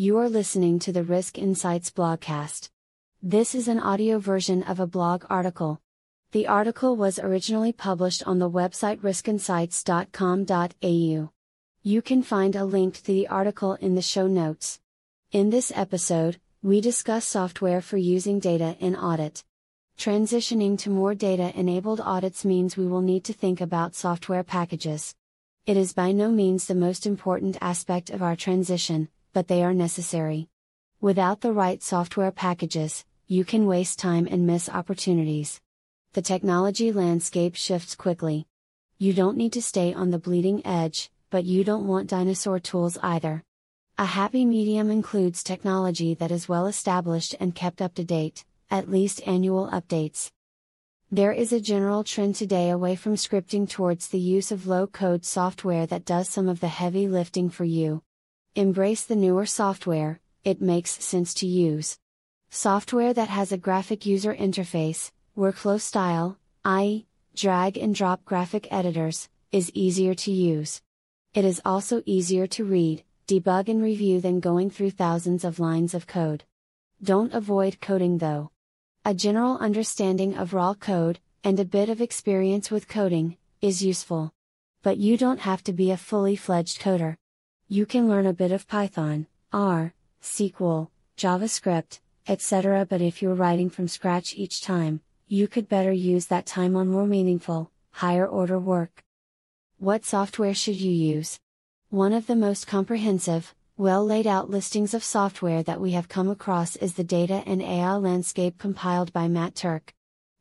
You are listening to the Risk Insights blogcast. This is an audio version of a blog article. The article was originally published on the website riskinsights.com.au. You can find a link to the article in the show notes. In this episode, we discuss software for using data in audit. Transitioning to more data enabled audits means we will need to think about software packages. It is by no means the most important aspect of our transition, but they are necessary. Without the right software packages, you can waste time and miss opportunities. The technology landscape shifts quickly. You don't need to stay on the bleeding edge, but you don't want dinosaur tools either. A happy medium includes technology that is well established and kept up to date, at least annual updates. There is a general trend today away from scripting towards the use of low code software that does some of the heavy lifting for you. Embrace the newer software, it makes sense to use. Software that has a graphic user interface, workflow style, i.e., drag and drop graphic editors, is easier to use. It is also easier to read, debug, and review than going through thousands of lines of code. Don't avoid coding though. A general understanding of raw code, and a bit of experience with coding, is useful. But you don't have to be a fully fledged coder. You can learn a bit of Python, R, SQL, JavaScript, etc. But if you're writing from scratch each time, you could better use that time on more meaningful, higher order work. What software should you use? One of the most comprehensive, well laid out listings of software that we have come across is the Data and AI Landscape compiled by Matt Turk.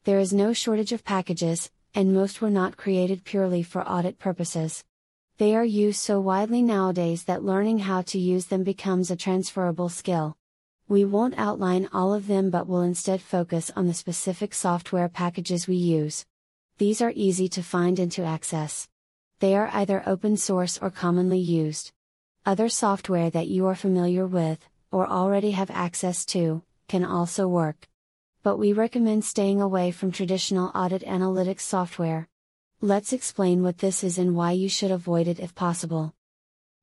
There is no shortage of packages, and most were not created purely for audit purposes. They are used so widely nowadays that learning how to use them becomes a transferable skill. We won't outline all of them but will instead focus on the specific software packages we use. These are easy to find and to access. They are either open source or commonly used. Other software that you are familiar with, or already have access to, can also work. But we recommend staying away from traditional audit analytics software. Let's explain what this is and why you should avoid it if possible.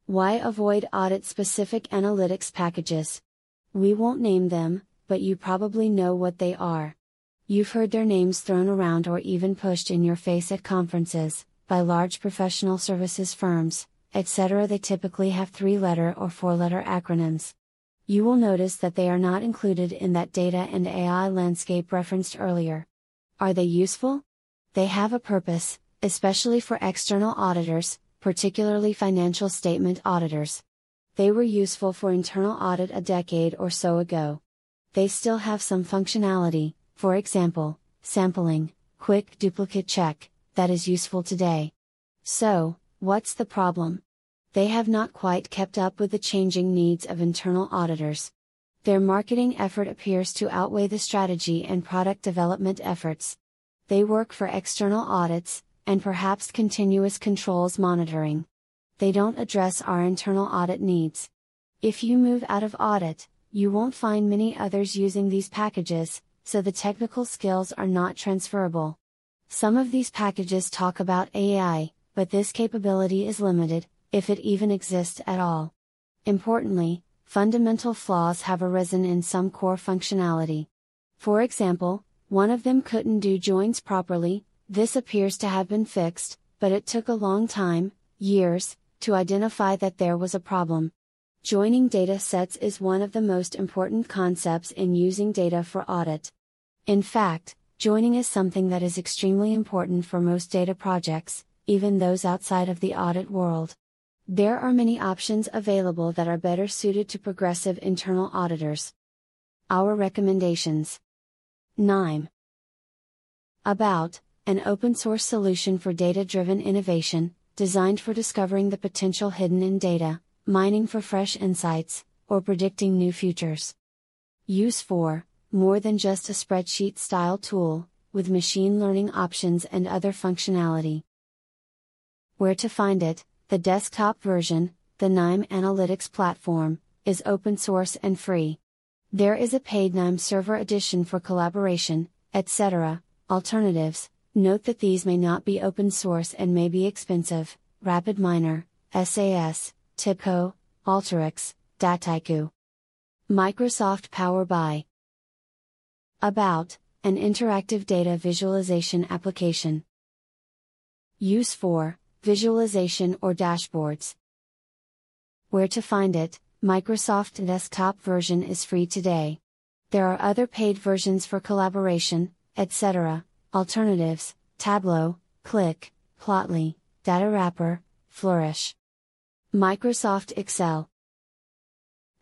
Why avoid audit specific analytics packages? We won't name them, but you probably know what they are. You've heard their names thrown around or even pushed in your face at conferences, by large professional services firms, etc. They typically have three letter or four letter acronyms. You will notice that they are not included in that data and AI landscape referenced earlier. Are they useful? They have a purpose, especially for external auditors, particularly financial statement auditors. They were useful for internal audit a decade or so ago. They still have some functionality, for example, sampling, quick duplicate check, that is useful today. So, what's the problem? they have not quite kept up with the changing needs of internal auditors. Their marketing effort appears to outweigh the strategy and product development efforts. They work for external audits, and perhaps continuous controls monitoring. They don't address our internal audit needs. If you move out of audit, you won't find many others using these packages, so the technical skills are not transferable. Some of these packages talk about AI, but this capability is limited, if it even exists at all. Importantly, fundamental flaws have arisen in some core functionality. For example, one of them couldn't do joins properly, this appears to have been fixed, but it took a long time, years, to identify that there was a problem. Joining data sets is one of the most important concepts in using data for audit. In fact, joining is something that is extremely important for most data projects, even those outside of the audit world. There are many options available that are better suited to progressive internal auditors. Our recommendations KNIME About, an open source solution for data driven innovation, designed for discovering the potential hidden in data, mining for fresh insights, or predicting new futures. Use for, more than just a spreadsheet style tool, with machine learning options and other functionality. Where to find it, the desktop version, the KNIME Analytics platform, is open source and free. There is a paid KNIME server edition for collaboration, etc. Alternatives, note that these may not be open source and may be expensive. RapidMiner, SAS, TIBCO, Alteryx, Dataiku. Microsoft Power BI. About, an interactive data visualization application. Use for, visualization or dashboards. Where to find it, Microsoft desktop version is free today. There are other paid versions for collaboration, etc., alternatives, Tableau, Qlik, Plotly, Datawrapper, Flourish. Microsoft Excel.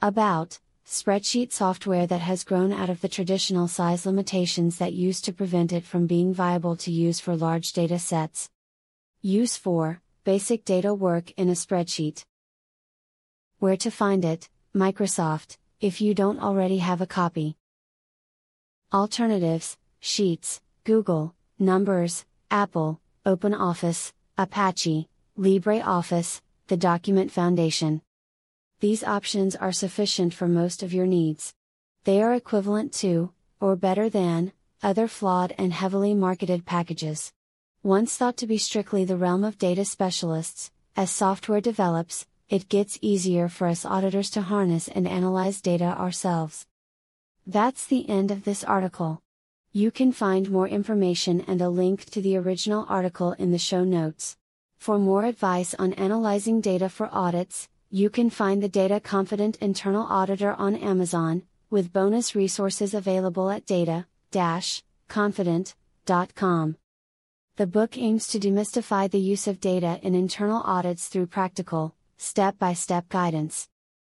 About, spreadsheet software that has grown out of the traditional size limitations that used to prevent it from being viable to use for large data sets. Use for, basic data work in a spreadsheet. Where to find it, Microsoft, if you don't already have a copy. Alternatives, Sheets, Google, Numbers, Apple, OpenOffice, Apache, LibreOffice, the Document Foundation. These options are sufficient for most of your needs. They are equivalent to, or better than, other flawed and heavily marketed packages. Once thought to be strictly the realm of data specialists, as software develops, it gets easier for us auditors to harness and analyze data ourselves. That's the end of this article. You can find more information and a link to the original article in the show notes. For more advice on analyzing data for audits, you can find the Data Confident Internal Auditor on Amazon, with bonus resources available at data-confident.com. The book aims to demystify the use of data in internal audits through practical, step by step guidance.